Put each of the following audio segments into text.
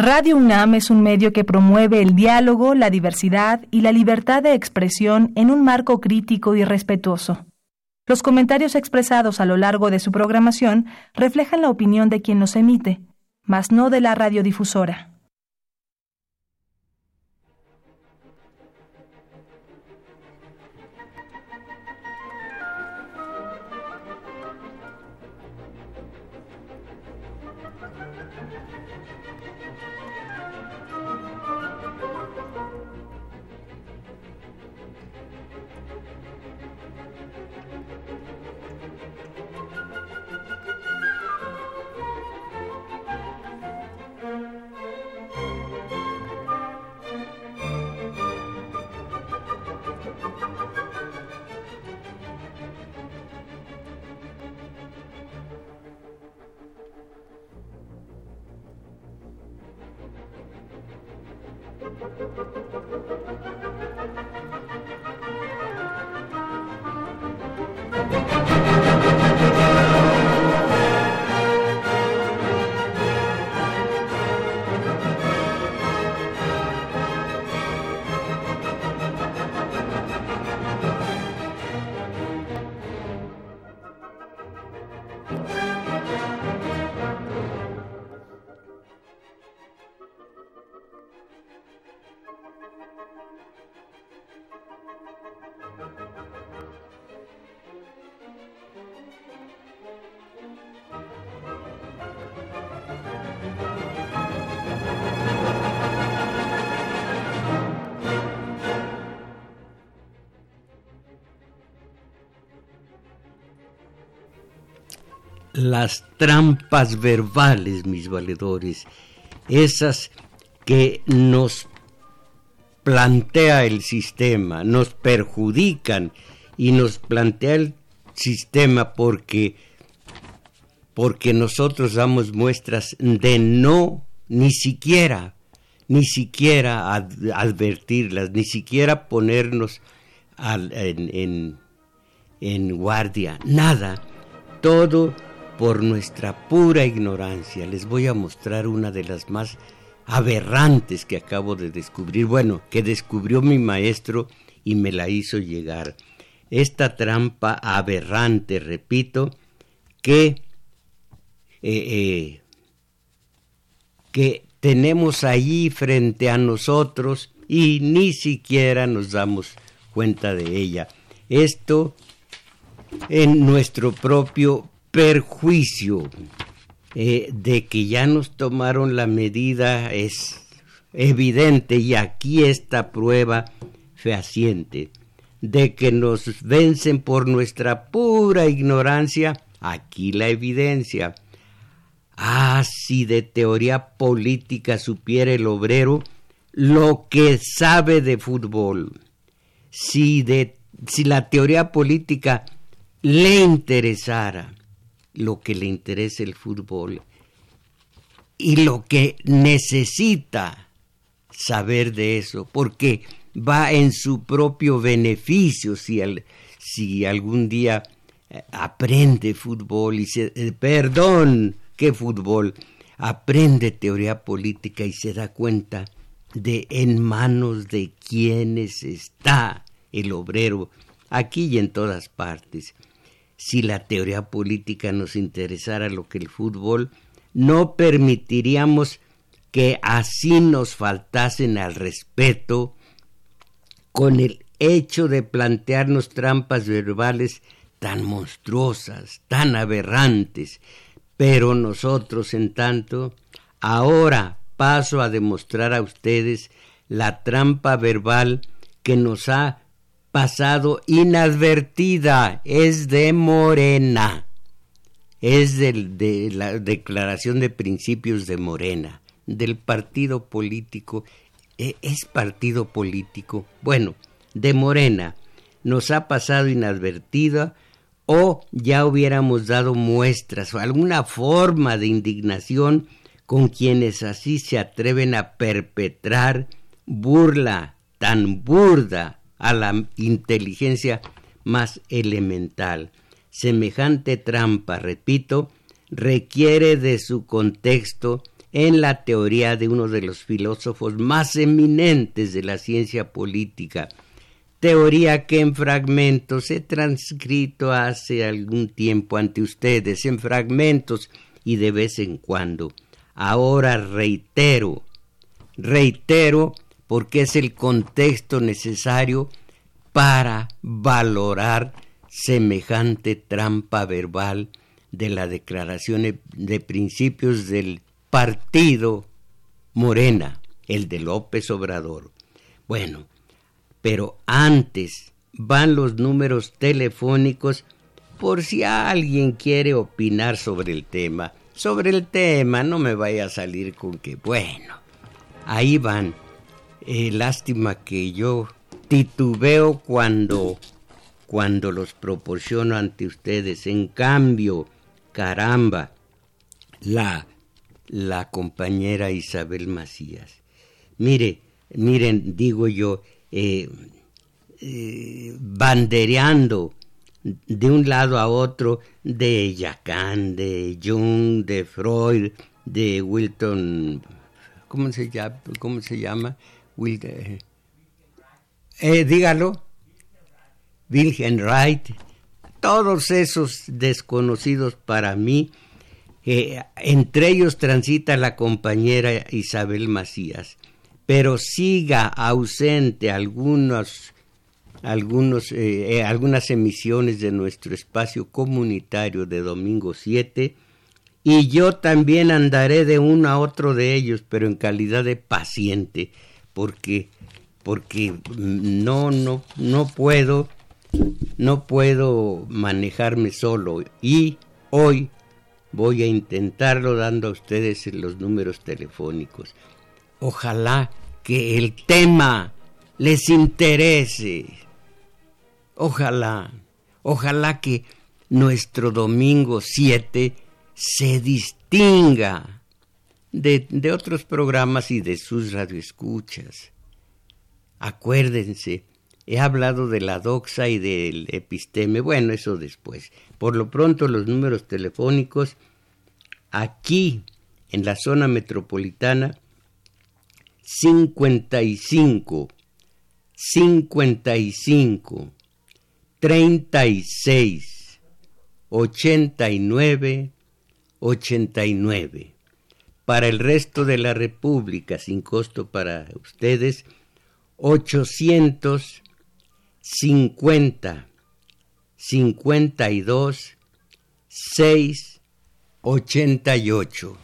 Radio UNAM es un medio que promueve el diálogo, la diversidad y la libertad de expresión en un marco crítico y respetuoso. Los comentarios expresados a lo largo de su programación reflejan la opinión de quien los emite, mas no de la radiodifusora. Las trampas verbales, mis valedores, esas que nos plantea el sistema, nos perjudican y nos plantea el sistema porque porque nosotros damos muestras de no ni siquiera ni siquiera advertirlas, ni siquiera ponernos en, en, en guardia, nada, todo por nuestra pura ignorancia. Les voy a mostrar una de las más aberrantes que acabo de descubrir, bueno, que descubrió mi maestro y me la hizo llegar. Esta trampa aberrante, repito, que, eh, eh, que tenemos allí frente a nosotros y ni siquiera nos damos cuenta de ella. Esto en nuestro propio perjuicio eh, de que ya nos tomaron la medida es evidente y aquí está prueba fehaciente de que nos vencen por nuestra pura ignorancia, aquí la evidencia. Ah, si de teoría política supiera el obrero lo que sabe de fútbol, si, de, si la teoría política le interesara, lo que le interesa el fútbol y lo que necesita saber de eso, porque va en su propio beneficio si, si algún día eh, aprende fútbol y se, eh, perdón, ¿qué fútbol? Aprende teoría política y se da cuenta de en manos de quienes está el obrero, aquí y en todas partes si la teoría política nos interesara lo que el fútbol, no permitiríamos que así nos faltasen al respeto con el hecho de plantearnos trampas verbales tan monstruosas, tan aberrantes. Pero nosotros, en tanto, ahora paso a demostrar a ustedes la trampa verbal que nos ha pasado inadvertida, es de Morena, es de la declaración de principios de Morena, del partido político, e, es partido político, bueno, de Morena, nos ha pasado inadvertida o ya hubiéramos dado muestras o alguna forma de indignación con quienes así se atreven a perpetrar burla tan burda a la inteligencia más elemental. Semejante trampa, repito, requiere de su contexto en la teoría de uno de los filósofos más eminentes de la ciencia política, teoría que en fragmentos he transcrito hace algún tiempo ante ustedes, en fragmentos y de vez en cuando. Ahora reitero, reitero porque es el contexto necesario para valorar semejante trampa verbal de la declaración de principios del partido Morena, el de López Obrador. Bueno, pero antes van los números telefónicos por si alguien quiere opinar sobre el tema. Sobre el tema, no me vaya a salir con que, bueno, ahí van. Eh, lástima que yo titubeo cuando, cuando los proporciono ante ustedes. En cambio, caramba, la, la compañera Isabel Macías. Mire, miren, digo yo, eh, eh, bandereando de un lado a otro de Lacan, de Jung, de Freud, de Wilton, ¿cómo se? ¿Cómo se llama? Wilton, eh, dígalo. Wilhelm Wright, todos esos desconocidos para mí, entre ellos transita la compañera Isabel Macías pero siga ausente algunos, eh, eh, algunas emisiones de nuestro espacio comunitario de domingo 7 y yo también andaré de uno a otro de ellos, pero en calidad de paciente, porque, porque no, no, no puedo, no puedo manejarme solo y hoy voy a intentarlo dando a ustedes los números telefónicos. Ojalá que el tema les interese. Ojalá, ojalá que nuestro domingo 7 se distinga de, otros programas y de sus radioescuchas. Acuérdense, he hablado de la doxa y del episteme, bueno, eso después. Por lo pronto los números telefónicos aquí en la zona metropolitana 55, 55, 36, 89, 89. Para el resto de la República, sin costo para ustedes, 850, 52, 6, 88.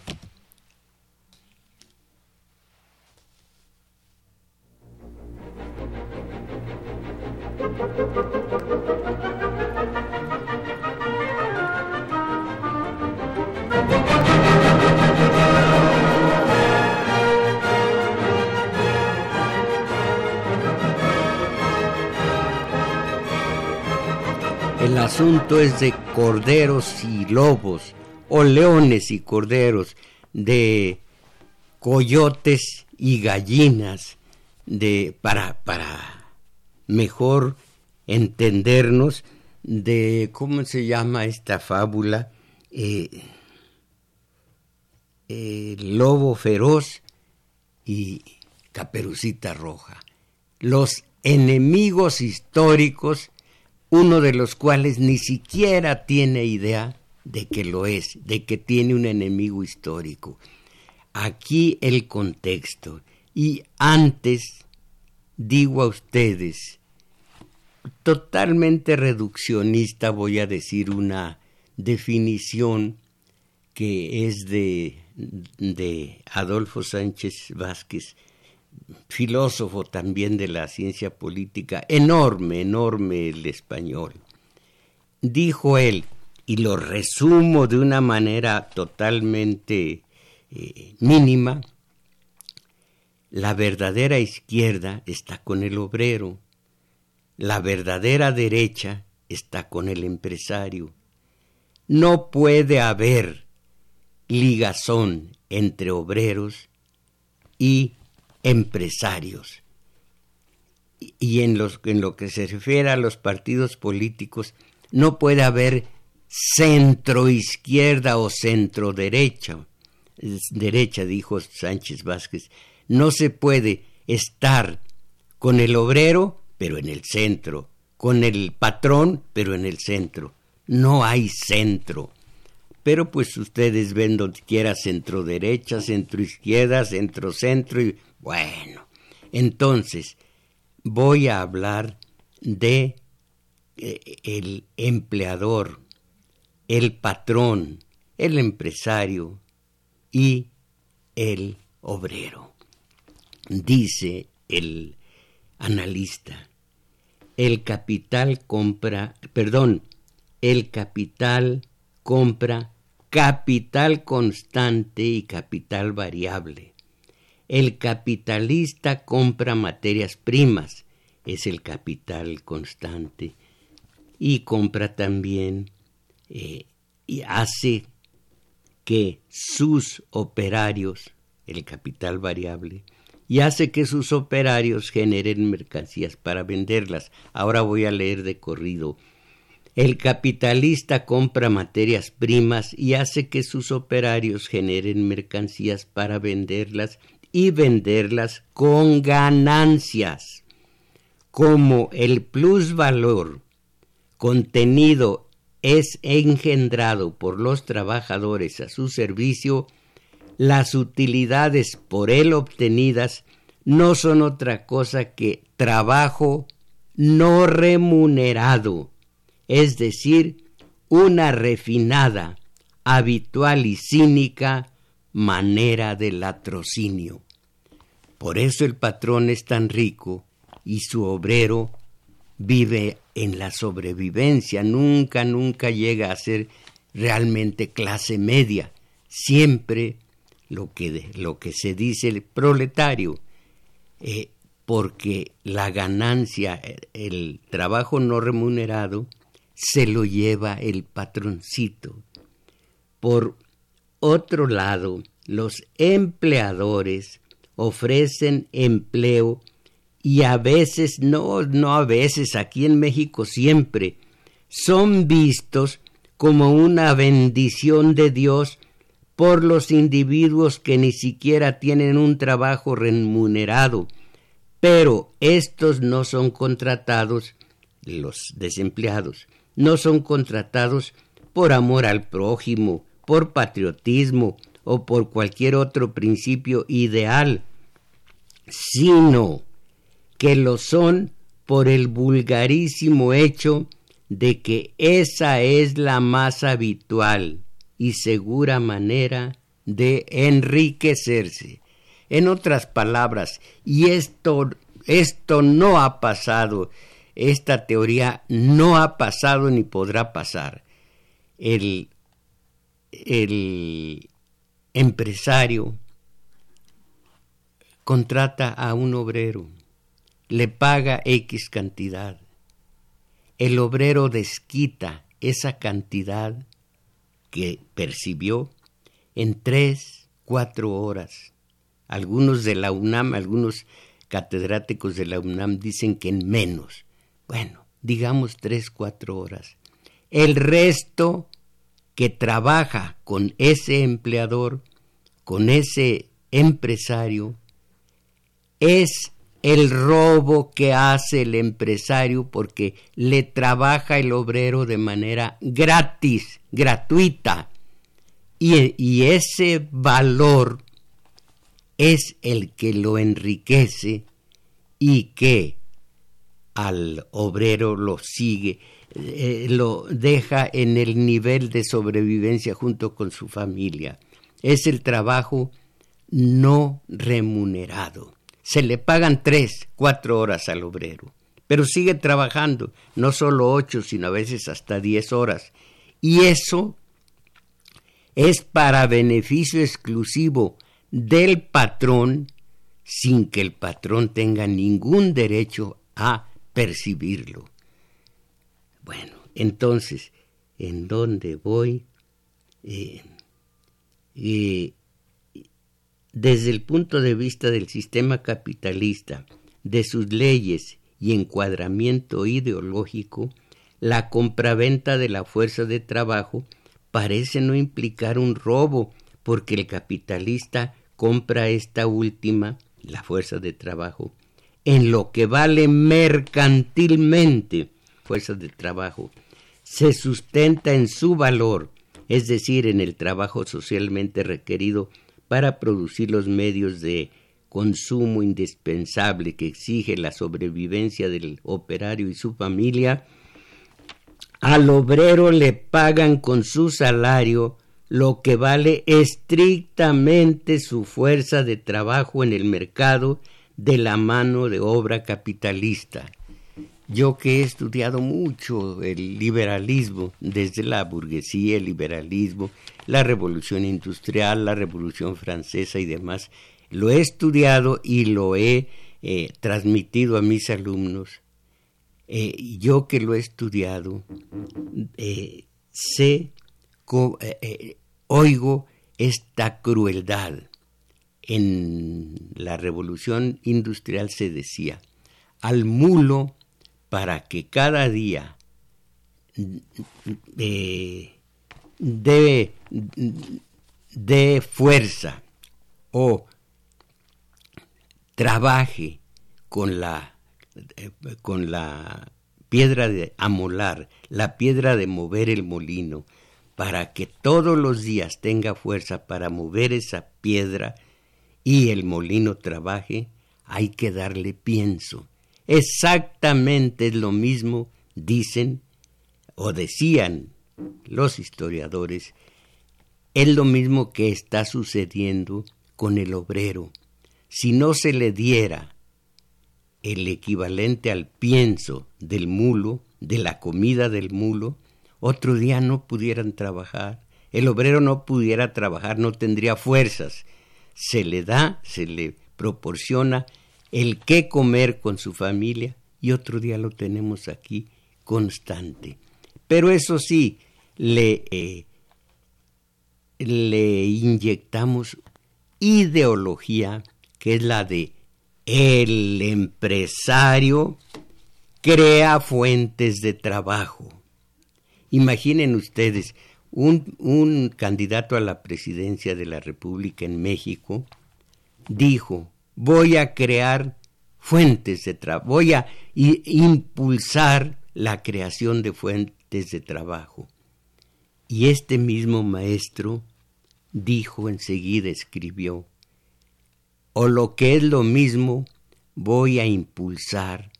El asunto es de corderos y lobos, o leones y corderos, de coyotes y gallinas, de para para mejor entendernos de cómo se llama esta fábula eh, lobo feroz y caperucita roja. Los enemigos históricos uno de los cuales ni siquiera tiene idea de que lo es, de que tiene un enemigo histórico. Aquí el contexto. Y antes digo a ustedes, totalmente reduccionista voy a decir una definición que es de, de Adolfo Sánchez Vázquez, filósofo también de la ciencia política, enorme, enorme el español. Dijo él, y lo resumo de una manera totalmente eh, mínima, la verdadera izquierda está con el obrero, la verdadera derecha está con el empresario. No puede haber ligazón entre obreros y empresarios. Y en, lo que se refiere a los partidos políticos, no puede haber centro izquierda o centro derecha. derecha, dijo Sánchez Vázquez. No se puede estar con el obrero, pero en el centro, con el patrón, pero en el centro. No hay centro. Pero pues ustedes ven donde quiera centro derecha, centro izquierda, centro centro y bueno. Entonces, voy a hablar de eh, el empleador, el patrón, el empresario y el obrero. Dice el analista, el capital compra, perdón, el capital compra capital constante y capital variable. El capitalista compra materias primas, es el capital constante, y compra también eh, y hace que sus operarios, el capital variable, y hace que sus operarios generen mercancías para venderlas. Ahora voy a leer de corrido. El capitalista compra materias primas y hace que sus operarios generen mercancías para venderlas y venderlas con ganancias. Como el plusvalor contenido es engendrado por los trabajadores a su servicio, las utilidades por él obtenidas no son otra cosa que trabajo no remunerado, es decir, una refinada, habitual y cínica manera de latrocinio. Por eso el patrón es tan rico y su obrero vive en la sobrevivencia, nunca, nunca llega a ser realmente clase media, siempre lo que, lo que se dice el proletario, eh, porque la ganancia, el trabajo no remunerado, se lo lleva el patroncito. Por otro lado, los empleadores ofrecen empleo y a veces, no, no a veces, aquí en México siempre, son vistos como una bendición de Dios por los individuos que ni siquiera tienen un trabajo remunerado, pero estos no son contratados, los desempleados, no son contratados por amor al prójimo, por patriotismo o por cualquier otro principio ideal, sino que lo son por el vulgarísimo hecho de que esa es la más habitual y segura manera de enriquecerse. En otras palabras, y esto, esto no ha pasado, esta teoría no ha pasado ni podrá pasar. El, el empresario contrata a un obrero le paga X cantidad. El obrero desquita esa cantidad que percibió en tres, cuatro horas. Algunos de la UNAM, algunos catedráticos de la UNAM dicen que en menos. Bueno, digamos tres, cuatro horas. El resto que trabaja con ese empleador, con ese empresario, es el robo que hace el empresario porque le trabaja el obrero de manera gratis, gratuita. Y, y, ese valor es el que lo enriquece y que al obrero lo sigue, eh, lo deja en el nivel de sobrevivencia junto con su familia. Es el trabajo no remunerado se le pagan tres, cuatro horas al obrero, pero sigue trabajando, no solo ocho, sino a veces hasta diez horas. Y eso es para beneficio exclusivo del patrón sin que el patrón tenga ningún derecho a percibirlo. Bueno, entonces, ¿en dónde voy? Eh, desde el punto de vista del sistema capitalista, de sus leyes y encuadramiento ideológico, la compraventa de la fuerza de trabajo parece no implicar un robo, porque el capitalista compra esta última, la fuerza de trabajo, en lo que vale mercantilmente fuerza de trabajo, se sustenta en su valor, es decir, en el trabajo socialmente requerido para producir los medios de consumo indispensable que exige la sobrevivencia del operario y su familia, al obrero le pagan con su salario lo que vale estrictamente su fuerza de trabajo en el mercado de la mano de obra capitalista. Yo que he estudiado mucho el liberalismo, desde la burguesía, el liberalismo, la revolución industrial, la revolución francesa y demás, lo he estudiado y lo he eh, transmitido a mis alumnos. Eh, yo que lo he estudiado, eh, sé, oigo esta crueldad en la revolución industrial se decía, al mulo para que cada día eh, dé, fuerza o trabaje con la, eh, con la piedra de amolar, la piedra de mover el molino, para que todos los días tenga fuerza para mover esa piedra, y el molino trabaje, hay que darle pienso. Exactamente lo mismo dicen o decían los historiadores, es lo mismo que está sucediendo con el obrero. Si no se le diera el equivalente al pienso del mulo, de la comida del mulo, otro día no pudieran trabajar. El obrero no pudiera trabajar, no tendría fuerzas se le da, se le proporciona el qué comer con su familia y otro día lo tenemos aquí constante. Pero eso sí, le, eh, le inyectamos ideología que es la de el empresario crea fuentes de trabajo. Imaginen ustedes, un, candidato a la presidencia de la República en México dijo, voy a crear fuentes de trabajo, voy a impulsar la creación de fuentes de trabajo. Y este mismo maestro dijo enseguida, escribió, o lo que es lo mismo, voy a impulsar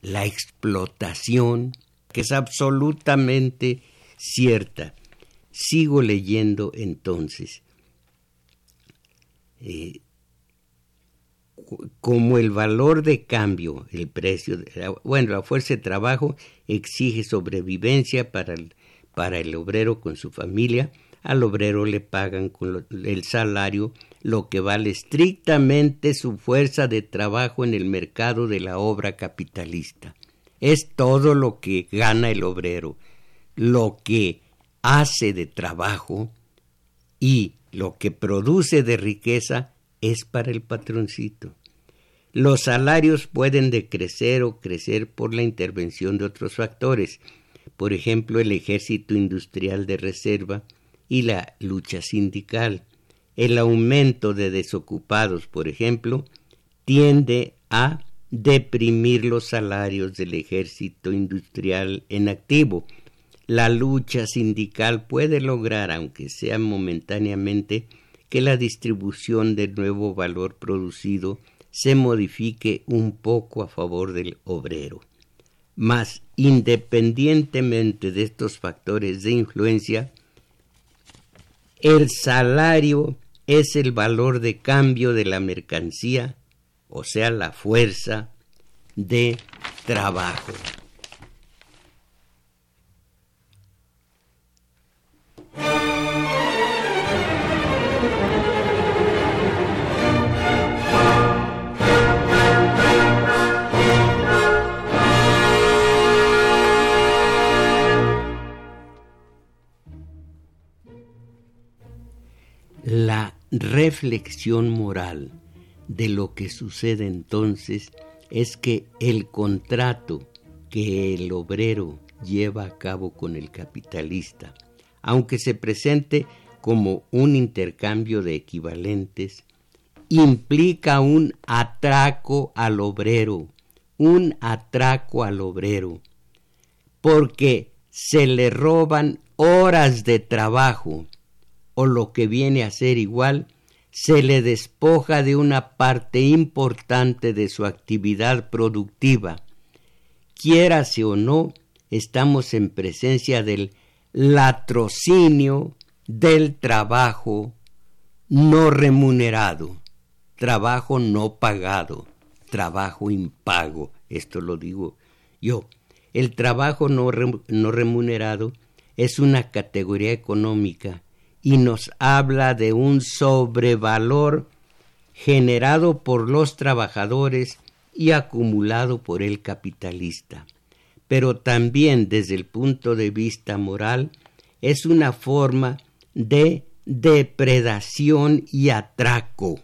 la explotación, que es absolutamente cierta. Sigo leyendo entonces. Eh, como el valor de cambio, el precio, bueno, la fuerza de trabajo exige sobrevivencia para el, para el obrero con su familia, al obrero le pagan con el salario lo que vale estrictamente su fuerza de trabajo en el mercado de la obra capitalista. Es todo lo que gana el obrero, lo que hace de trabajo y lo que produce de riqueza es para el patroncito. Los salarios pueden decrecer o crecer por la intervención de otros factores, por ejemplo el ejército industrial de reserva y la lucha sindical. El aumento de desocupados, por ejemplo, tiende a deprimir los salarios del ejército industrial en activo, la lucha sindical puede lograr, aunque sea momentáneamente, que la distribución del nuevo valor producido se modifique un poco a favor del obrero. Mas, independientemente de estos factores de influencia, el salario es el valor de cambio de la mercancía, o sea, la fuerza de trabajo. La reflexión moral de lo que sucede entonces es que el contrato que el obrero lleva a cabo con el capitalista, aunque se presente como un intercambio de equivalentes, implica un atraco al obrero, un atraco al obrero, porque se le roban horas de trabajo, o lo que viene a ser igual, se le despoja de una parte importante de su actividad productiva. Quiérase o no, estamos en presencia del latrocinio del trabajo no remunerado, trabajo no pagado, trabajo impago. Esto lo digo yo. El trabajo no, remunerado es una categoría económica y nos habla de un sobrevalor generado por los trabajadores y acumulado por el capitalista. Pero también desde el punto de vista moral es una forma de depredación y atraco.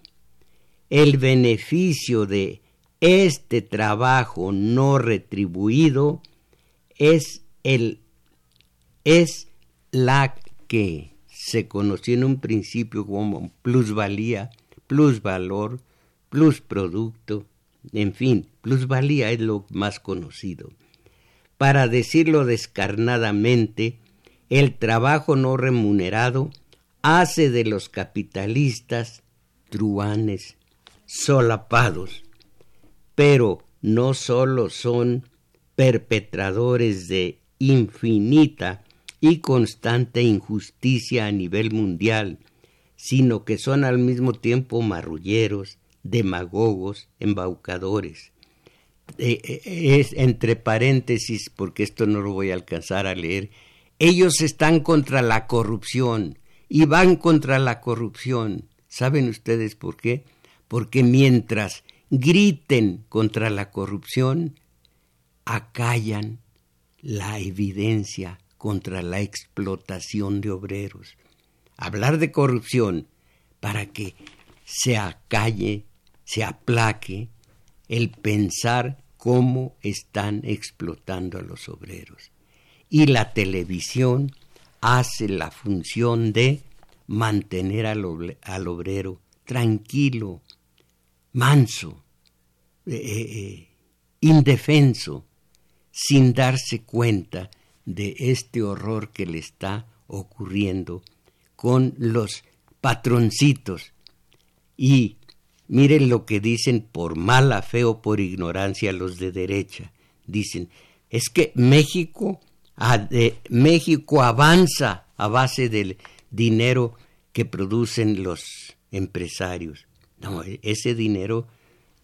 El beneficio de este trabajo no retribuido es el es la que se conoció en un principio como plusvalía, plusvalor, plusproducto, en fin, plusvalía es lo más conocido. Para decirlo descarnadamente, el trabajo no remunerado hace de los capitalistas truanes, solapados, pero no sólo son perpetradores de infinita y constante injusticia a nivel mundial, sino que son al mismo tiempo marrulleros, demagogos, embaucadores. Eh, eh, es entre paréntesis, porque esto no lo voy a alcanzar a leer, ellos están contra la corrupción y van contra la corrupción. ¿Saben ustedes por qué? Porque mientras griten contra la corrupción, acallan la evidencia contra la explotación de obreros. Hablar de corrupción para que se acalle, se aplaque el pensar cómo están explotando a los obreros. Y la televisión hace la función de mantener al, obrero tranquilo, manso, eh, eh, eh, indefenso, sin darse cuenta de este horror que le está ocurriendo con los patroncitos. Y miren lo que dicen por mala fe o por ignorancia los de derecha. Dicen, es que México, México avanza a base del dinero que producen los empresarios. No, ese dinero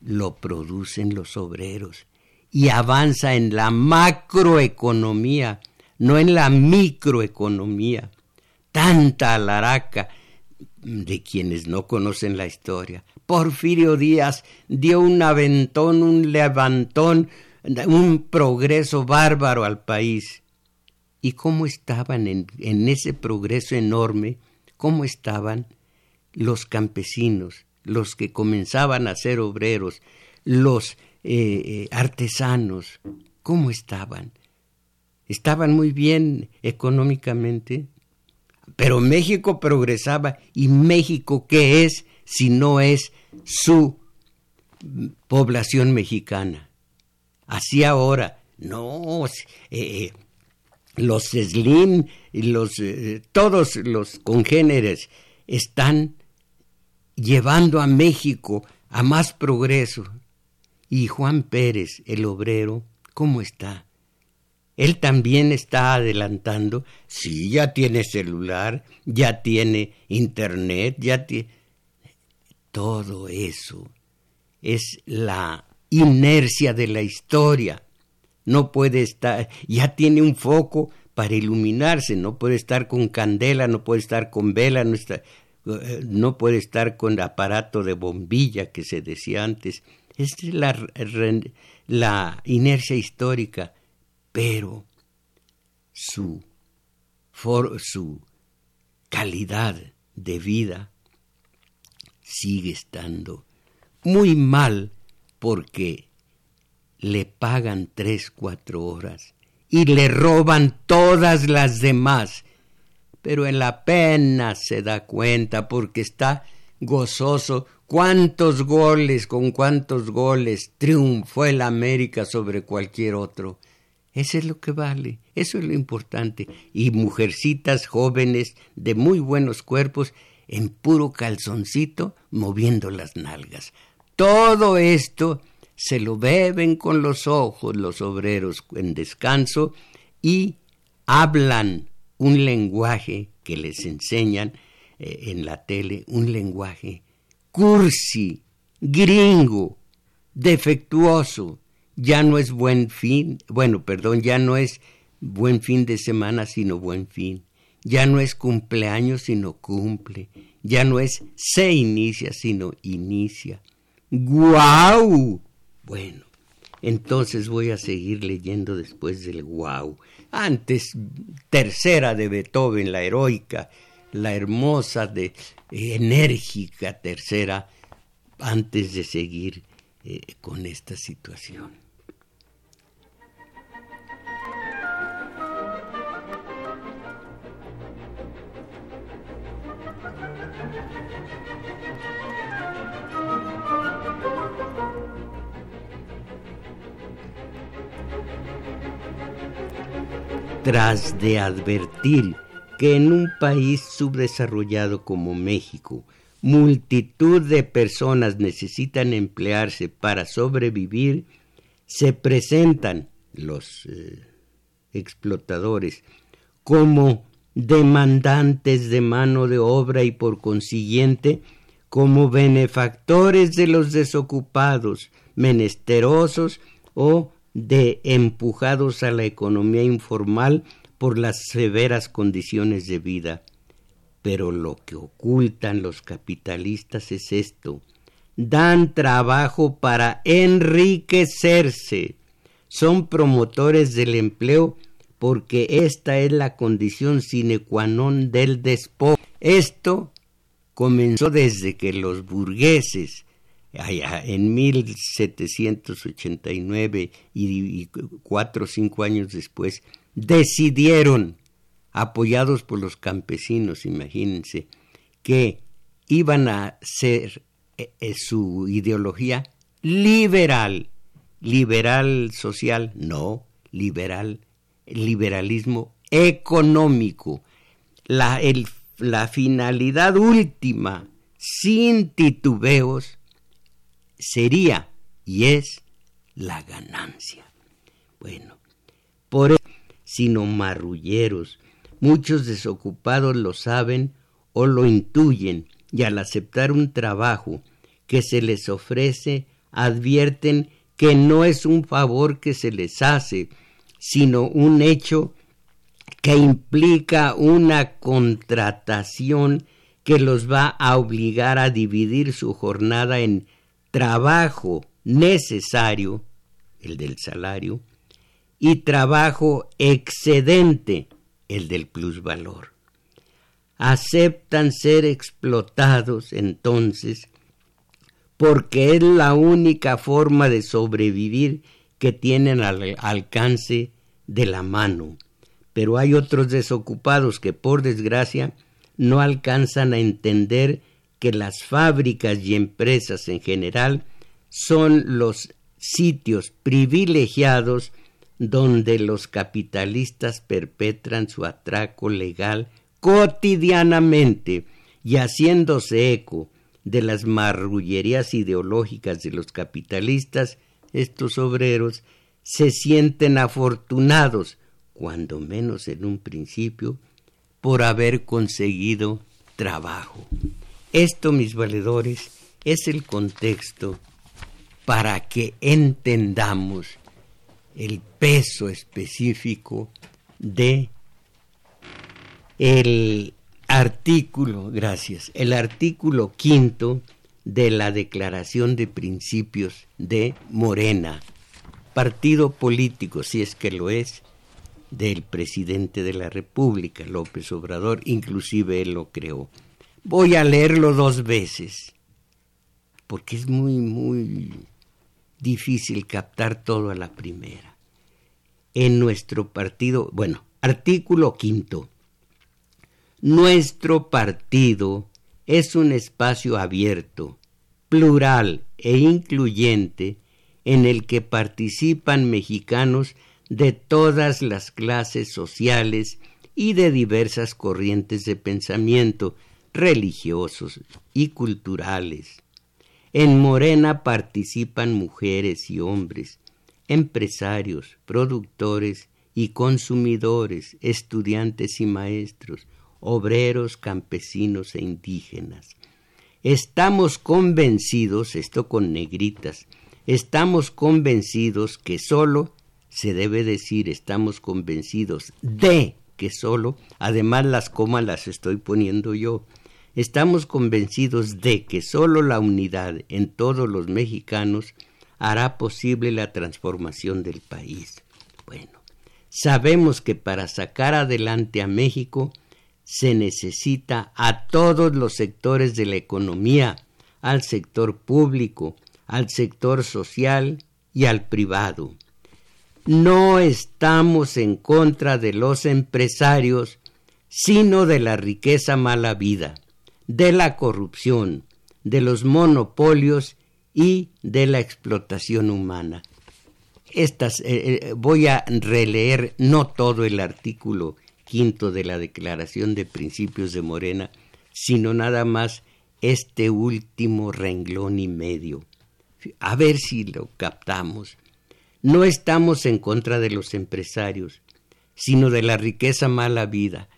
lo producen los obreros y avanza en la macroeconomía no en la microeconomía. Tanta alaraca de quienes no conocen la historia. Porfirio Díaz dio un aventón, un levantón, un progreso bárbaro al país. ¿Y cómo estaban en, ese progreso enorme? ¿Cómo estaban los campesinos, los que comenzaban a ser obreros, los eh, eh, artesanos? ¿Cómo estaban? Estaban muy bien económicamente, pero México progresaba y México qué es si no es su población mexicana. Así ahora, no, eh, eh, los Slim, los, eh, todos los congéneres están llevando a México a más progreso. Y Juan Pérez, el obrero, ¿cómo está? Él también está adelantando. Sí, ya tiene celular, ya tiene internet, ya tiene... Todo eso es la inercia de la historia. No puede estar, ya tiene un foco para iluminarse, no puede estar con candela, no puede estar con vela, no, puede estar con aparato de bombilla que se decía antes. Es la, la inercia histórica pero su, su calidad de vida sigue estando muy mal porque le pagan tres, cuatro horas y le roban todas las demás pero en la pena se da cuenta porque está gozoso. ¿Cuántos goles, con cuántos goles triunfó el América sobre cualquier otro? Eso es lo que vale, eso es lo importante. Y mujercitas jóvenes de muy buenos cuerpos en puro calzoncito moviendo las nalgas. Todo esto se lo beben con los ojos los obreros en descanso y hablan un lenguaje que les enseñan eh, en la tele, un lenguaje cursi, gringo, defectuoso. Ya no es buen fin, bueno, perdón, ya no es buen fin de semana, sino buen fin. Ya no es cumpleaños, sino cumple. Ya no es se inicia, sino inicia. ¡Guau! Bueno, entonces voy a seguir leyendo después del guau. Antes, tercera de Beethoven, la heroica, la hermosa, de, enérgica tercera, antes de seguir eh, con esta situación. Tras de advertir que en un país subdesarrollado como México, multitud de personas necesitan emplearse para sobrevivir, se presentan los eh, explotadores como demandantes de mano de obra y por consiguiente como benefactores de los desocupados, menesterosos o de empujados a la economía informal por las severas condiciones de vida. Pero lo que ocultan los capitalistas es esto. Dan trabajo para enriquecerse. Son promotores del empleo porque esta es la condición sine qua non del despojo. Esto comenzó desde que los burgueses allá en 1789 y, cuatro o cinco años después, decidieron, apoyados por los campesinos, imagínense, que iban a ser eh, eh, su ideología liberal, liberal social, no, liberal, liberalismo económico. La, la finalidad última, sin titubeos, sería y es la ganancia. Bueno, por eso, sino marrulleros, muchos desocupados lo saben o lo intuyen y al aceptar un trabajo que se les ofrece, advierten que no es un favor que se les hace, sino un hecho que implica una contratación que los va a obligar a dividir su jornada en trabajo necesario, el del salario, y trabajo excedente, el del plusvalor. Aceptan ser explotados entonces porque es la única forma de sobrevivir que tienen al alcance de la mano. Pero hay otros desocupados que por desgracia no alcanzan a entender que las fábricas y empresas en general son los sitios privilegiados donde los capitalistas perpetran su atraco legal cotidianamente y haciéndose eco de las marrullerías ideológicas de los capitalistas, estos obreros se sienten afortunados, cuando menos en un principio, por haber conseguido trabajo. Esto, mis valedores, es el contexto para que entendamos el peso específico de el artículo, gracias, el artículo quinto de la Declaración de Principios de Morena, partido político, si es que lo es, del presidente de la República, López Obrador, inclusive él lo creó. Voy a leerlo dos veces, porque es muy, muy difícil captar todo a la primera. En nuestro partido, bueno, artículo quinto. Nuestro partido es un espacio abierto, plural e incluyente en el que participan mexicanos de todas las clases sociales y de diversas corrientes de pensamiento religiosos y culturales. En Morena participan mujeres y hombres, empresarios, productores y consumidores, estudiantes y maestros, obreros, campesinos e indígenas. Estamos convencidos, esto con negritas, estamos convencidos que solo, se debe decir, estamos convencidos de que solo, además las comas las estoy poniendo yo, estamos convencidos de que solo la unidad en todos los mexicanos hará posible la transformación del país. Bueno, sabemos que para sacar adelante a México se necesita a todos los sectores de la economía, al sector público, al sector social y al privado. No estamos en contra de los empresarios, sino de la riqueza mala vida, de la corrupción, de los monopolios y de la explotación humana. Estas, eh, eh, voy a releer no todo el artículo quinto de la Declaración de Principios de Morena, sino nada más este último renglón y medio. A ver si lo captamos. No estamos en contra de los empresarios, sino de la riqueza mala vida.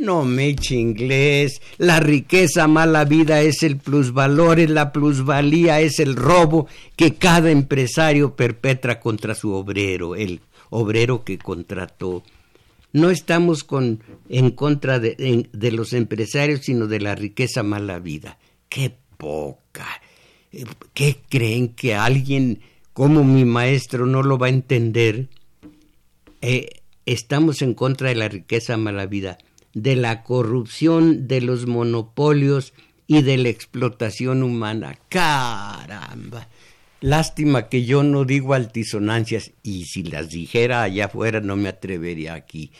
No me eche inglés. La riqueza mala vida es el plusvalor, la plusvalía, es el robo que cada empresario perpetra contra su obrero, el obrero que contrató no estamos en contra de, de los empresarios, sino de la riqueza mala vida. ¡Qué poca! Eh, ¿Qué creen que alguien como mi maestro no lo va a entender? Eh, estamos en contra de la riqueza mala vida, de la corrupción, de los monopolios y de la explotación humana. ¡Caramba! Lástima que yo no digo altisonancias y si las dijera allá afuera no me atrevería aquí.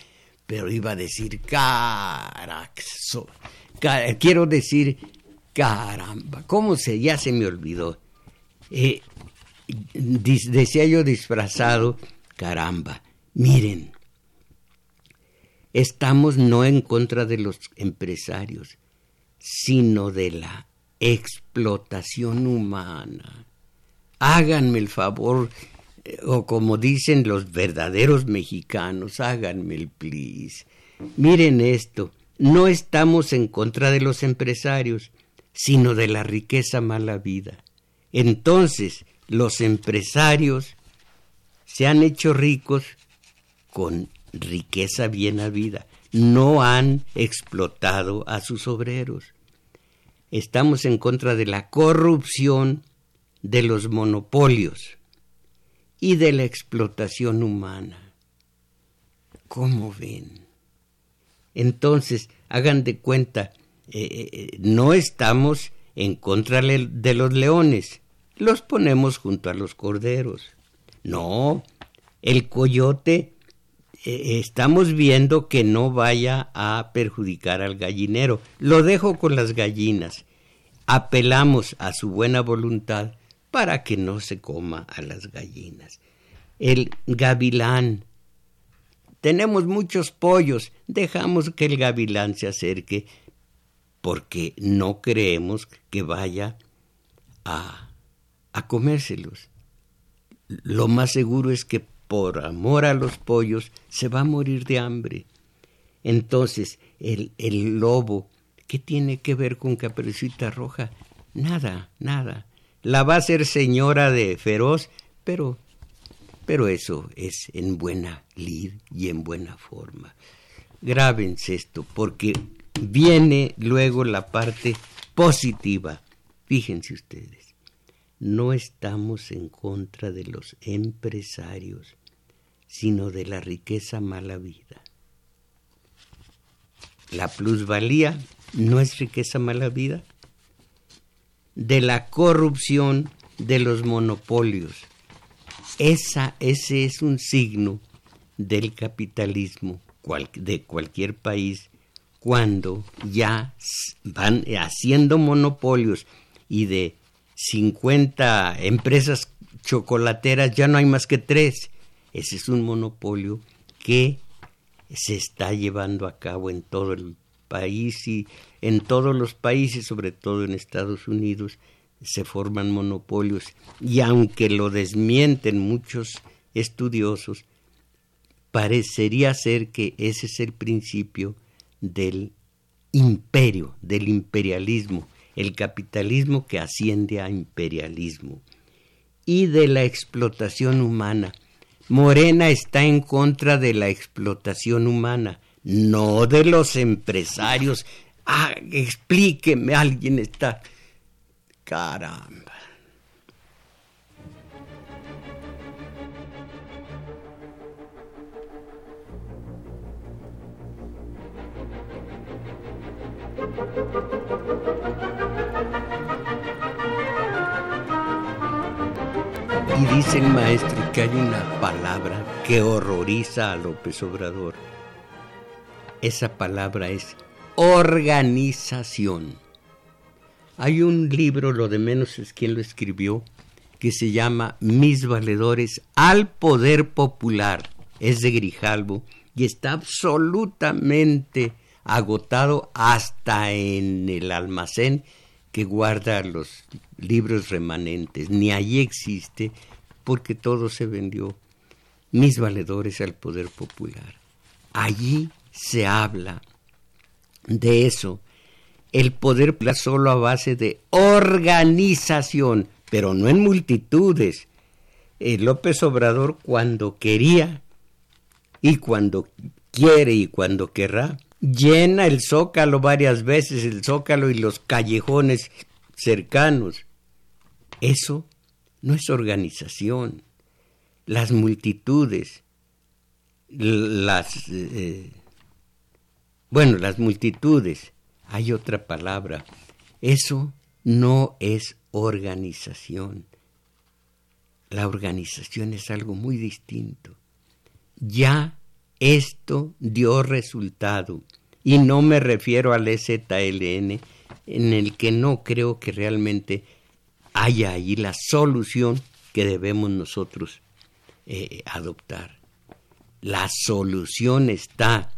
Pero iba a decir caraxo. quiero decir caramba. ¿Cómo se? Ya se me olvidó. Eh, decía yo disfrazado, caramba. Miren, estamos no en contra de los empresarios, sino de la explotación humana háganme el favor, eh, o como dicen los verdaderos mexicanos, háganme el please. Miren esto, no estamos en contra de los empresarios, sino de la riqueza mala vida. Entonces, los empresarios se han hecho ricos con riqueza bien habida, no han explotado a sus obreros. Estamos en contra de la corrupción de los monopolios y de la explotación humana. ¿Cómo ven? Entonces, hagan de cuenta, eh, eh, eh, no estamos en contra de los leones, los ponemos junto a los corderos. No, el coyote estamos viendo que no vaya a perjudicar al gallinero. Lo dejo con las gallinas. Apelamos a su buena voluntad para que no se coma a las gallinas. El gavilán. Tenemos muchos pollos, dejamos que el gavilán se acerque porque no creemos que vaya a, a comérselos. Lo más seguro es que por amor a los pollos se va a morir de hambre. Entonces, el, el lobo, ¿qué tiene que ver con Caperucita Roja? Nada, nada la va a ser señora de feroz, pero, pero eso es en buena lid y en buena forma. Grábense esto, porque viene luego la parte positiva. Fíjense ustedes, no estamos en contra de los empresarios, sino de la riqueza mala vida. La plusvalía no es riqueza mala vida de la corrupción de los monopolios. Esa, ese es un signo del capitalismo de cualquier país cuando ya van haciendo monopolios y de 50 empresas chocolateras ya no hay más que tres. Ese es un monopolio que se está llevando a cabo en todo el país y en todos los países, sobre todo en Estados Unidos, se forman monopolios y aunque lo desmienten muchos estudiosos, parecería ser que ese es el principio del imperio, del imperialismo, el capitalismo que asciende a imperialismo y de la explotación humana. Morena está en contra de la explotación humana, no de los empresarios. Ah, explíqueme, alguien está... Caramba. Y dice el maestro que hay una palabra que horroriza a López Obrador. Esa palabra es organización. Hay un libro, lo de menos es quien lo escribió, que se llama Mis valedores al poder popular. Es de Grijalbo y está absolutamente agotado hasta en el almacén que guarda los libros remanentes, ni allí existe, porque todo se vendió. Mis valedores al poder popular. Allí se habla de eso. El poder solo a base de organización, pero no en multitudes. El eh, López Obrador cuando quería y cuando quiere y cuando querrá, llena el zócalo varias veces, el zócalo y los callejones cercanos. Eso no es organización. Las multitudes, las... Eh, bueno, las multitudes, hay otra palabra. Eso no es organización. La organización es algo muy distinto. Ya esto dio resultado. Y no me refiero al EZLN, en el que no creo que realmente haya ahí la solución que debemos nosotros eh, adoptar. La solución está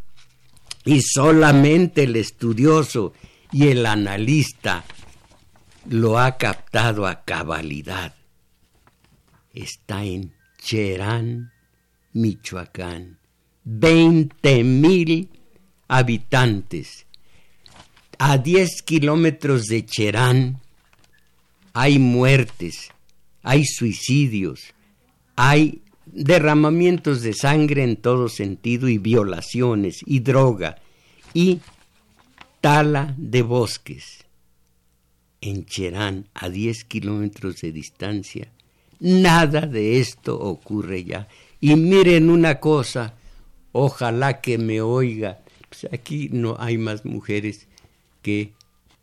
y solamente el estudioso y el analista lo ha captado a cabalidad. Está en Cherán, Michoacán. 20 mil habitantes. A 10 kilómetros de Cherán hay muertes, hay suicidios, hay derramamientos de sangre en todo sentido y violaciones y droga y tala de bosques. En Cherán, a 10 kilómetros de distancia, nada de esto ocurre ya. Y miren una cosa, ojalá que me oiga. Pues aquí no hay más mujeres que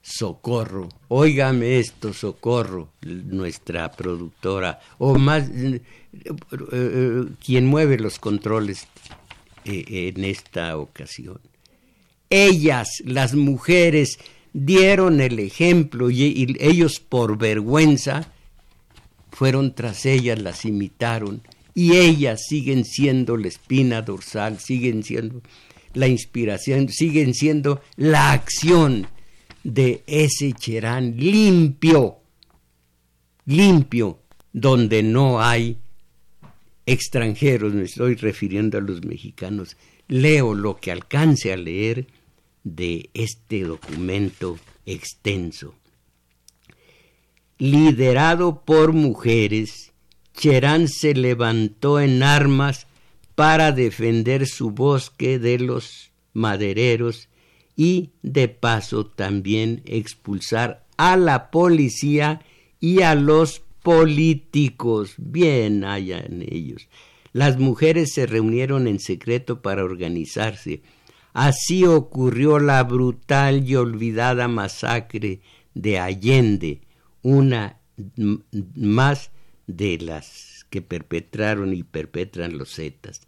Socorro. Óigame esto, Socorro, nuestra productora, o más, eh, eh, quien mueve los controles eh, en esta ocasión. Ellas, las mujeres, dieron el ejemplo y ellos por vergüenza fueron tras ellas, las imitaron y ellas siguen siendo la espina dorsal, siguen siendo la inspiración, siguen siendo la acción de ese Cherán limpio, limpio, donde no hay extranjeros, me estoy refiriendo a los mexicanos. Leo lo que alcance a leer de este documento extenso. Liderado por mujeres, Cherán se levantó en armas para defender su bosque de los madereros y de paso también expulsar a la policía y a los políticos. Bien hayan ellos. Las mujeres se reunieron en secreto para organizarse. Así ocurrió la brutal y olvidada masacre de Allende, una más de las que perpetraron y perpetran los Zetas.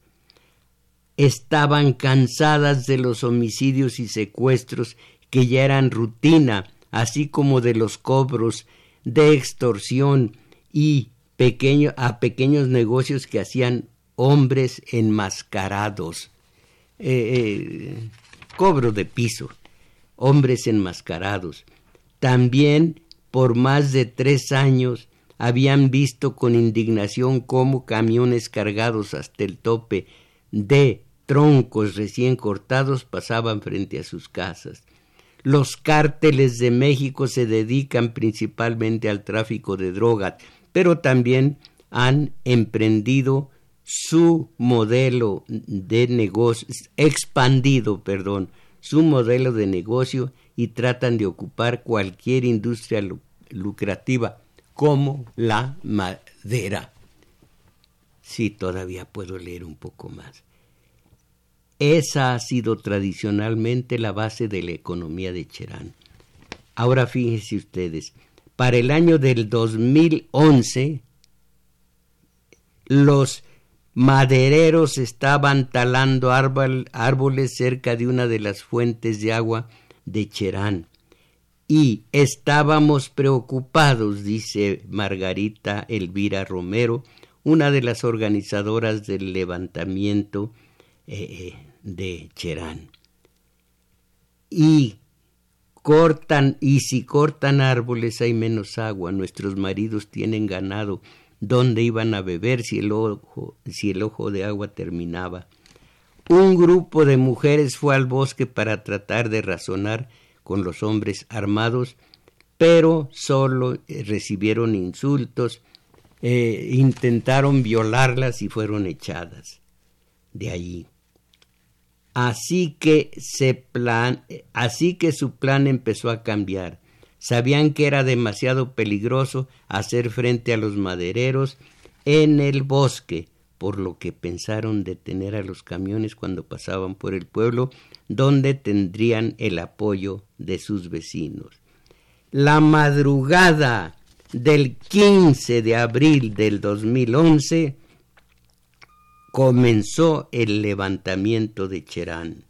estaban cansadas de los homicidios y secuestros que ya eran rutina, así como de los cobros de extorsión y a pequeños negocios que hacían hombres enmascarados. Eh, eh, cobro de piso, hombres enmascarados. También por más de tres años habían visto con indignación cómo camiones cargados hasta el tope de troncos recién cortados pasaban frente a sus casas. Los cárteles de México se dedican principalmente al tráfico de drogas, pero también han emprendido su modelo de negocio, expandido, perdón, su modelo de negocio y tratan de ocupar cualquier industria lucrativa como la madera. Sí, todavía puedo leer un poco más. Esa ha sido tradicionalmente la base de la economía de Cherán. Ahora fíjense ustedes, para el año del 2011, los madereros estaban talando árboles cerca de una de las fuentes de agua de Cherán. Y estábamos preocupados, dice Margarita Elvira Romero, una de las organizadoras del levantamiento eh, eh, de Cherán. Y cortan, y si cortan árboles hay menos agua, nuestros maridos tienen ganado, dónde iban a beber si el ojo, si el ojo de agua terminaba. Un grupo de mujeres fue al bosque para tratar de razonar con los hombres armados, pero solo eh, recibieron insultos, eh, intentaron violarlas y fueron echadas de allí. Así que, se plan, así que su plan empezó a cambiar. Sabían que era demasiado peligroso hacer frente a los madereros en el bosque, por lo que pensaron detener a los camiones cuando pasaban por el pueblo, donde tendrían el apoyo de sus vecinos. La madrugada del 15 de abril del 2011 comenzó el levantamiento de Cherán.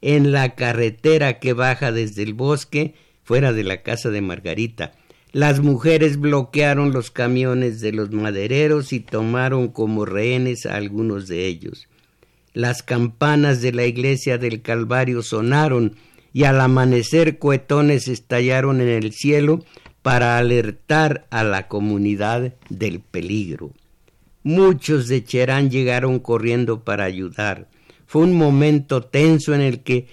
En la carretera que baja desde el bosque fuera de la casa de Margarita. Las mujeres bloquearon los camiones de los madereros y tomaron como rehenes a algunos de ellos. Las campanas de la iglesia del Calvario sonaron y al amanecer cohetones estallaron en el cielo para alertar a la comunidad del peligro. Muchos de Cherán llegaron corriendo para ayudar. Fue un momento tenso en el que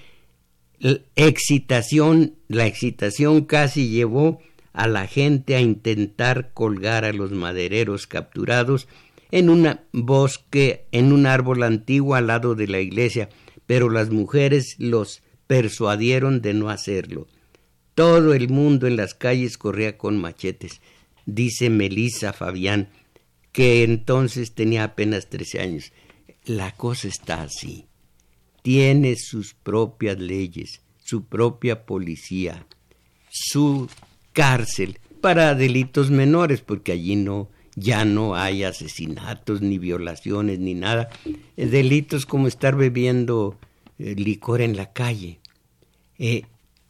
excitación, la excitación casi llevó a la gente a intentar colgar a los madereros capturados en un bosque, en un árbol antiguo al lado de la iglesia, pero las mujeres los persuadieron de no hacerlo. Todo el mundo en las calles corría con machetes, dice Melisa Fabián, que entonces tenía apenas trece años. La cosa está así tiene sus propias leyes, su propia policía, su cárcel para delitos menores, porque allí no ya no hay asesinatos ni violaciones ni nada, eh, delitos como estar bebiendo eh, licor en la calle. Eh,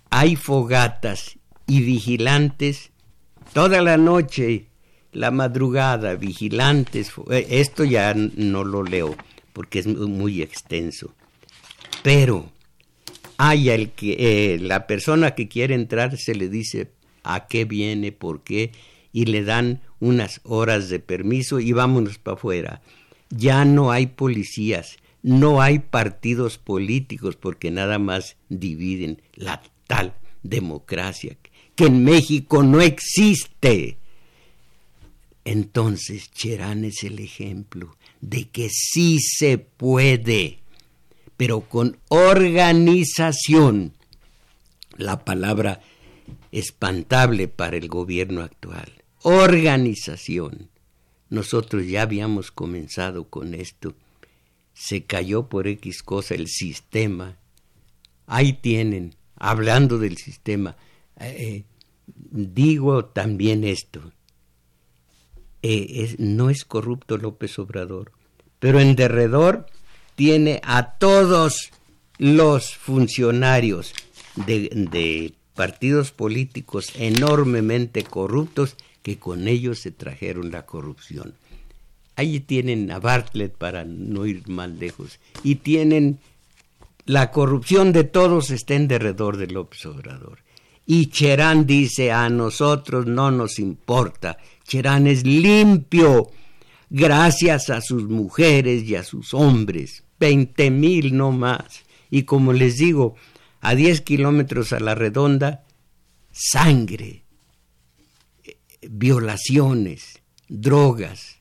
hay fogatas y vigilantes toda la noche, la madrugada, vigilantes. Esto ya no lo leo porque es muy extenso. Pero hay el que eh, la persona que quiere entrar se le dice a qué viene, por qué, y le dan unas horas de permiso y vámonos para afuera. Ya no hay policías, no hay partidos políticos porque nada más dividen la tal democracia que en México no existe. Entonces Cherán es el ejemplo de que sí se puede pero con organización, la palabra espantable para el gobierno actual, organización. Nosotros ya habíamos comenzado con esto. Se cayó por X cosa el sistema. Ahí tienen, hablando del sistema. Eh, digo también esto. Eh, no es corrupto López Obrador, pero en derredor tiene a todos los funcionarios de, partidos políticos enormemente corruptos que con ellos se trajeron la corrupción. Allí tienen a Bartlett para no ir más lejos y tienen la corrupción de todos está en derredor de López Obrador. Y Cherán dice a nosotros no nos importa. Cherán es limpio gracias a sus mujeres y a sus hombres. Veinte mil no más. Y como les digo, a diez kilómetros a la redonda, sangre, violaciones, drogas,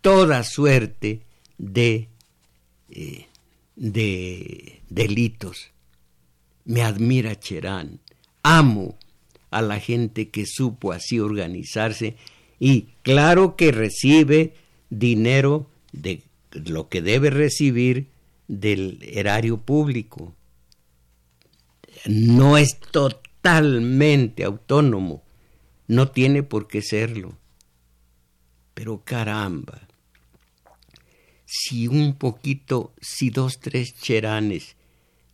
toda suerte de, eh, de delitos. Me admira Cherán, amo a la gente que supo así organizarse y claro que recibe dinero de lo que debe recibir del erario público. No es totalmente autónomo, no tiene por qué serlo. Pero caramba, si un poquito, si dos, tres cheranes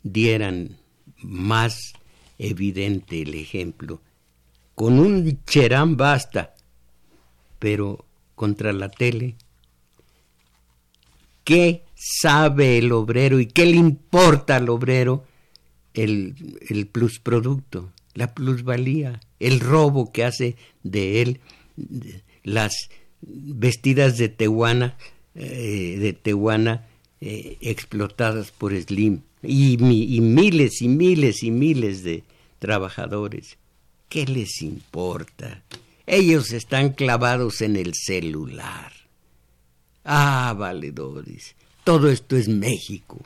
dieran más evidente el ejemplo, con un cherán basta, pero contra la tele, ¿qué sabe el obrero y qué le importa al obrero el, el plusproducto, la plusvalía, el robo que hace de él las vestidas de Tehuana, eh, de eh, explotadas por Slim y, y miles y miles y miles de trabajadores. ¿Qué les importa? Ellos están clavados en el celular. Ah, valedores, todo esto es México.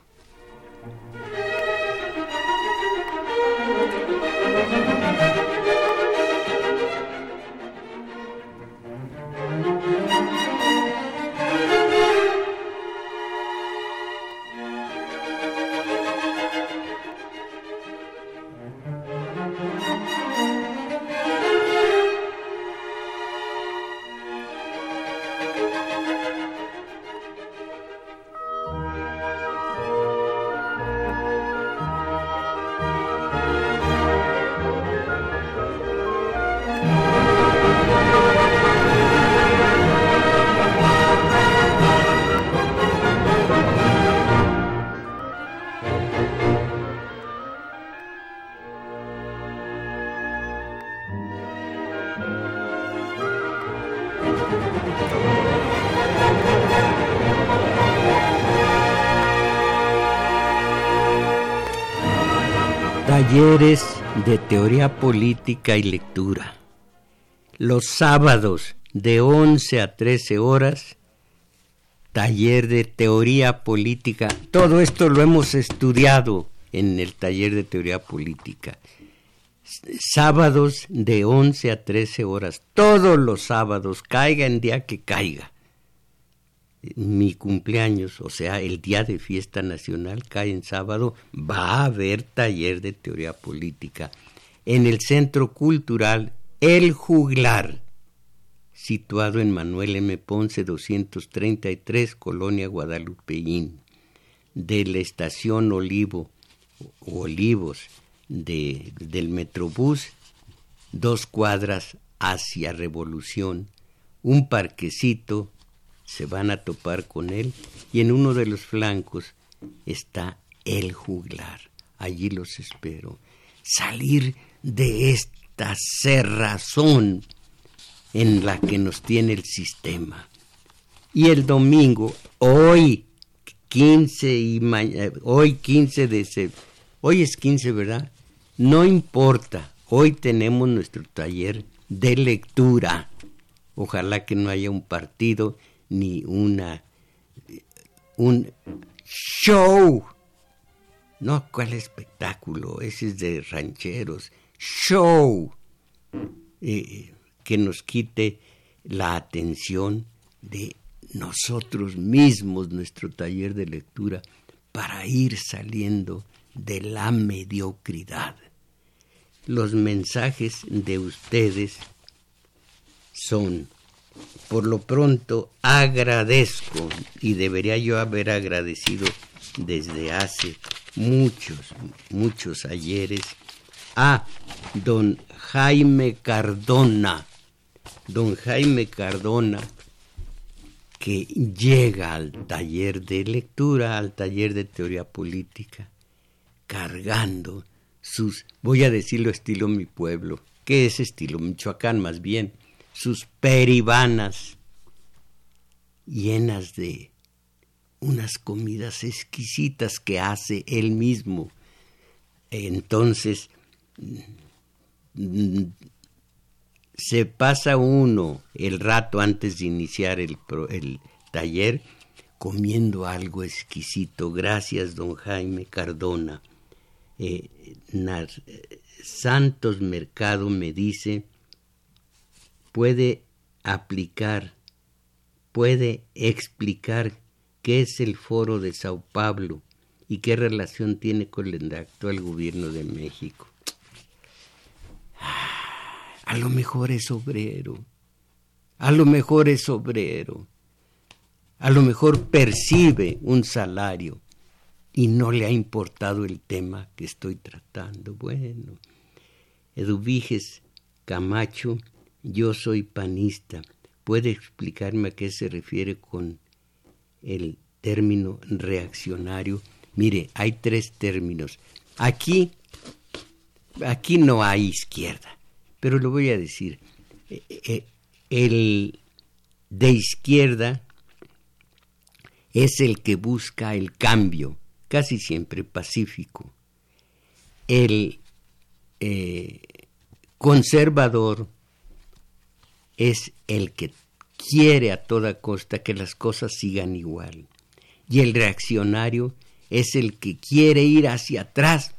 Talleres de teoría política y lectura. Los sábados de 11 a 13 horas, taller de teoría política. Todo esto lo hemos estudiado en el taller de teoría política. Sábados de 11 a 13 horas, todos los sábados, caiga en día que caiga mi cumpleaños, o sea, el día de fiesta nacional cae en sábado, va a haber taller de teoría política en el Centro Cultural El Juglar, situado en Manuel M. Ponce 233, Colonia Guadalupeín, de la estación Olivo, Olivos, de, del Metrobús, dos cuadras hacia Revolución, un parquecito se van a topar con él y en uno de los flancos está el juglar. Allí los espero. Salir de esta cerrazón en la que nos tiene el sistema. Y el domingo, hoy 15 y mañana, hoy 15 de hoy es 15, ¿verdad? No importa, hoy tenemos nuestro taller de lectura. Ojalá que no haya un partido ni una un show. No, ¿cuál espectáculo? Ese es de rancheros. Show. Eh, que nos quite la atención de nosotros mismos, nuestro taller de lectura, para ir saliendo de la mediocridad. Los mensajes de ustedes son por lo pronto agradezco y debería yo haber agradecido desde hace muchos, muchos ayeres a don Jaime Cardona. Don Jaime Cardona, que llega al taller de lectura, al taller de teoría política, cargando sus, voy a decirlo estilo mi pueblo, que es estilo Michoacán más bien, sus peribanas llenas de unas comidas exquisitas que hace él mismo. Entonces, se pasa uno el rato antes de iniciar el, el taller comiendo algo exquisito. Gracias, don Jaime Cardona. Eh, Santos Mercado me dice, puede aplicar, puede explicar qué es el foro de Sao Paulo y qué relación tiene con el actual gobierno de México. A lo mejor es obrero, a lo mejor es obrero, a lo mejor percibe un salario y no le ha importado el tema que estoy tratando. Bueno, Eduviges Camacho, yo soy panista. ¿Puede explicarme a qué se refiere con el término reaccionario? Mire, hay tres términos. Aquí, aquí no hay izquierda, pero lo voy a decir. Eh, eh, el de izquierda es el que busca el cambio, casi siempre pacífico. El eh, conservador es el que quiere a toda costa que las cosas sigan igual. Y el reaccionario es el que quiere ir hacia atrás,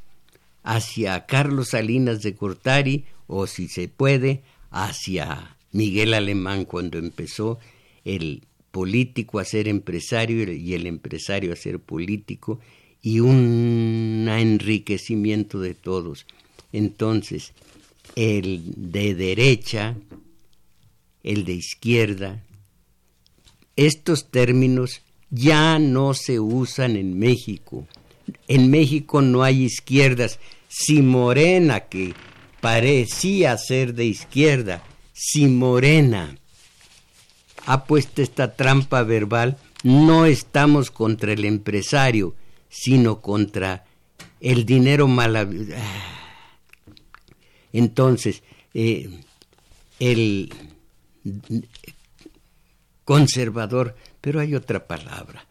hacia Carlos Salinas de Cortari o si se puede, hacia Miguel Alemán cuando empezó el político a ser empresario y el empresario a ser político y un enriquecimiento de todos. Entonces, el de derecha, el de izquierda, estos términos ya no se usan en México. En México no hay izquierdas. Si Morena, que parecía ser de izquierda, si Morena ha puesto esta trampa verbal, no estamos contra el empresario, sino contra el dinero mal... Entonces, eh, el conservador, pero hay otra palabra.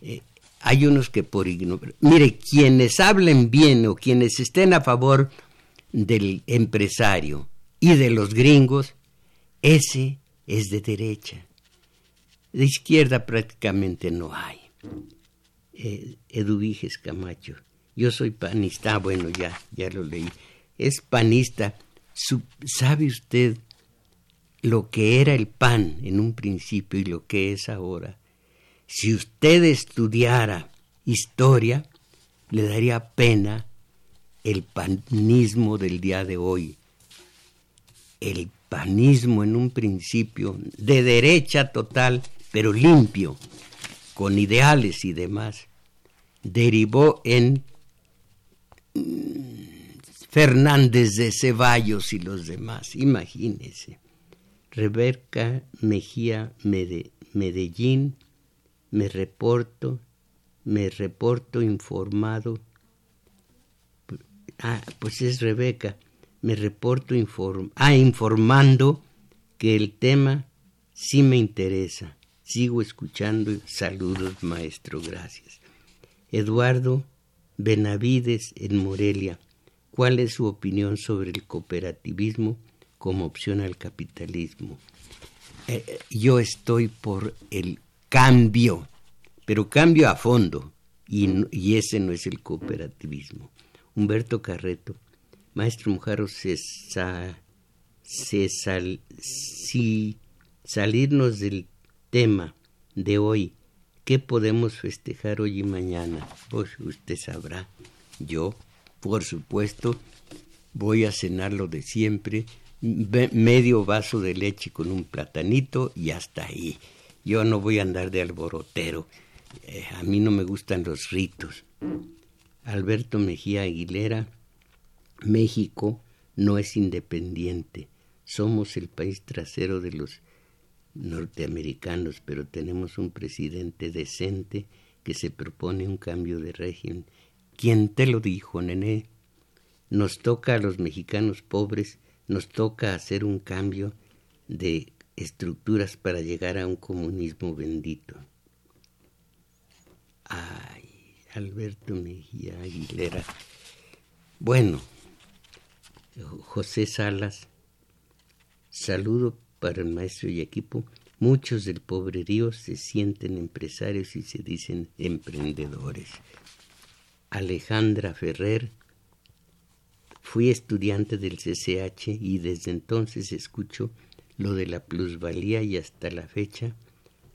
Eh, hay unos que por ignorar. Mire, quienes hablen bien o quienes estén a favor del empresario y de los gringos, ese es de derecha. De izquierda prácticamente no hay eh, Eduviges Camacho. Yo soy panista, ah, bueno, ya, ya lo leí. Es panista. ¿Sabe usted lo que era el pan en un principio y lo que es ahora? Si usted estudiara historia, le daría pena el panismo del día de hoy. El panismo en un principio de derecha total, pero limpio, con ideales y demás, derivó en mm, Fernández de Ceballos y los demás. Imagínese. Rebeca Mejía Medellín, me reporto, me reporto informado. Ah, pues es Rebeca, me reporto ah, informando que el tema sí me interesa. Sigo escuchando. Saludos, maestro. Gracias. Eduardo Benavides en Morelia. ¿Cuál es su opinión sobre el cooperativismo como opción al capitalismo? Eh, yo estoy por el cambio, pero cambio a fondo, y, ese no es el cooperativismo. Humberto Carreto, maestro Mujaro, se, se sal, si salirnos del tema de hoy, ¿qué podemos festejar hoy y mañana? Pues usted sabrá. Yo, por supuesto, voy a cenar lo de siempre, medio vaso de leche con un platanito y hasta ahí. Yo no voy a andar de alborotero. eh, a mí no me gustan los ritos. Alberto Mejía Aguilera, México no es independiente. Somos el país trasero de los norteamericanos, pero tenemos un presidente decente que se propone un cambio de régimen. ¿Quién te lo dijo, nené? Nos toca a los mexicanos pobres, nos toca hacer un cambio de estructuras para llegar a un comunismo bendito. Ay, Alberto Mejía Aguilera. Bueno, José Salas, saludo para el maestro y equipo. Muchos del pobrerío se sienten empresarios y se dicen emprendedores. Alejandra Ferrer, fui estudiante del CCH y desde entonces escucho lo de la plusvalía y hasta la fecha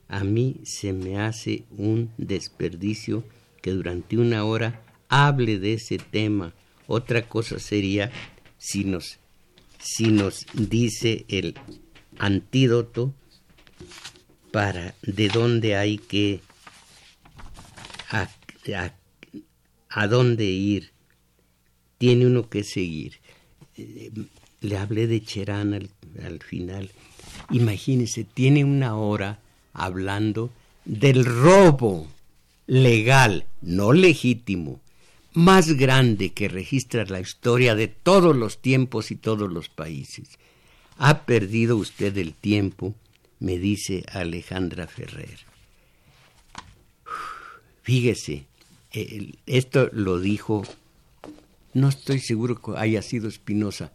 a mí se me hace un desperdicio que durante una hora hable de ese tema. Otra cosa sería si nos, si nos dice el antídoto para de dónde hay que a, a, dónde ir. Tiene uno que seguir. Eh, le hablé de Cherán al, al final. Imagínese, tiene una hora hablando del robo legal, no legítimo, más grande que registra la historia de todos los tiempos y todos los países. Ha perdido usted el tiempo, me dice Alejandra Ferrer. Fíjese, esto lo dijo, no estoy seguro que haya sido Espinosa.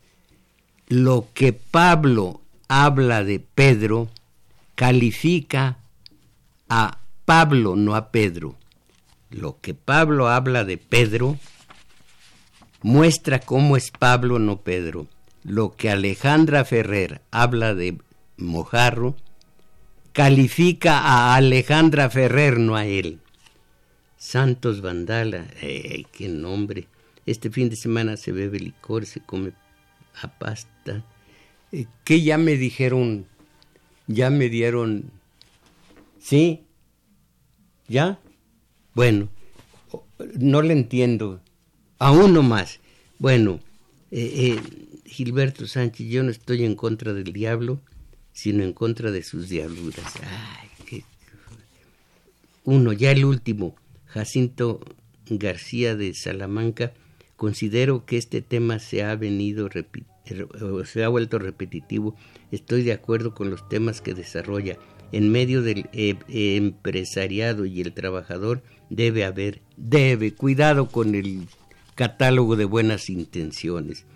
Lo que Pablo habla de Pedro califica a Pablo, no a Pedro. Lo que Pablo habla de Pedro muestra cómo es Pablo, no Pedro. Lo que Alejandra Ferrer habla de Mojarro califica a Alejandra Ferrer, no a él. Santos Vandala, eh, qué nombre. Este fin de semana se bebe licor, se come a pasta. Eh, ¿Qué ya me dijeron ya me dieron, ¿sí? ¿Ya? Bueno, no le entiendo. A uno más. Bueno, eh, eh, Gilberto Sánchez, yo no estoy en contra del diablo, sino en contra de sus diabluras. Ay, Uno, ya el último, Jacinto García de Salamanca, considero que este tema se ha venido se ha vuelto repetitivo estoy de acuerdo con los temas que desarrolla. En medio del eh, empresariado y el trabajador debe haber, debe, cuidado con el catálogo de buenas intenciones.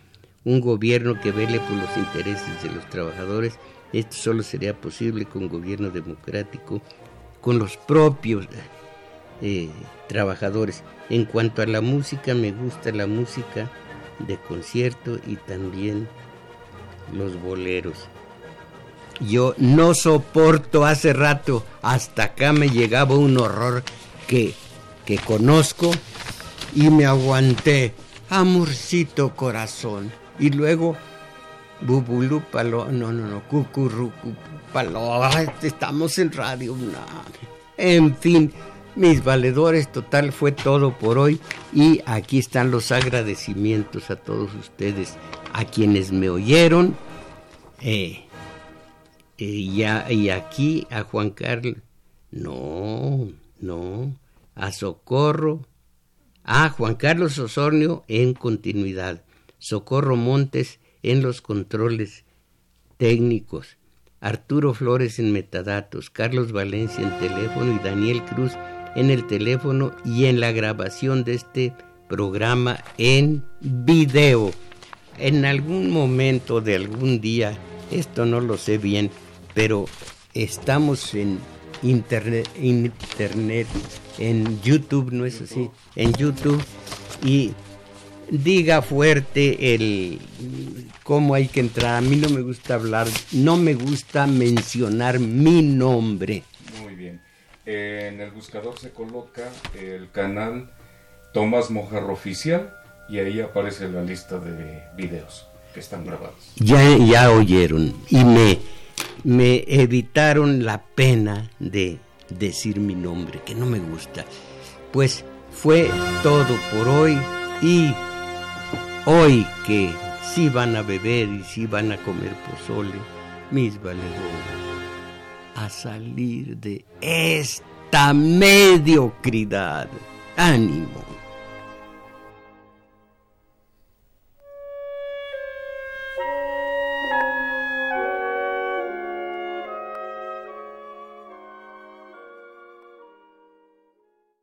Un gobierno que vele por los intereses de los trabajadores, esto solo sería posible con gobierno democrático, con los propios eh, trabajadores. En cuanto a la música, me gusta la música de concierto y también los boleros. Yo no soporto hace rato, hasta acá me llegaba un horror que, que conozco y me aguanté. Amorcito corazón. Y luego, bubulú palo, no, no, no, cucurrucu palo, estamos en radio. En fin, mis valedores, total fue todo por hoy. Y aquí están los agradecimientos a todos ustedes, a quienes me oyeron. Eh, eh, y, aquí a Juan Carlos, no, no, a Socorro, a Juan Carlos Osornio en continuidad, Socorro Montes en los controles técnicos, Arturo Flores en metadatos, Carlos Valencia en teléfono y Daniel Cruz en el teléfono y en la grabación de este programa en video. En algún momento de algún día, esto no lo sé bien, pero estamos en internet, internet, en YouTube, ¿no es así? En YouTube y diga fuerte el cómo hay que entrar. A mí no me gusta hablar, no me gusta mencionar mi nombre. En el buscador se coloca el canal Tomás Mojarro Oficial y ahí aparece la lista de videos que están grabados. Ya, ya oyeron y me me evitaron la pena de decir mi nombre, que no me gusta. Pues fue todo por hoy y hoy que sí van a beber y sí van a comer pozole, mis valedores, a salir de esta mediocridad. Ánimo.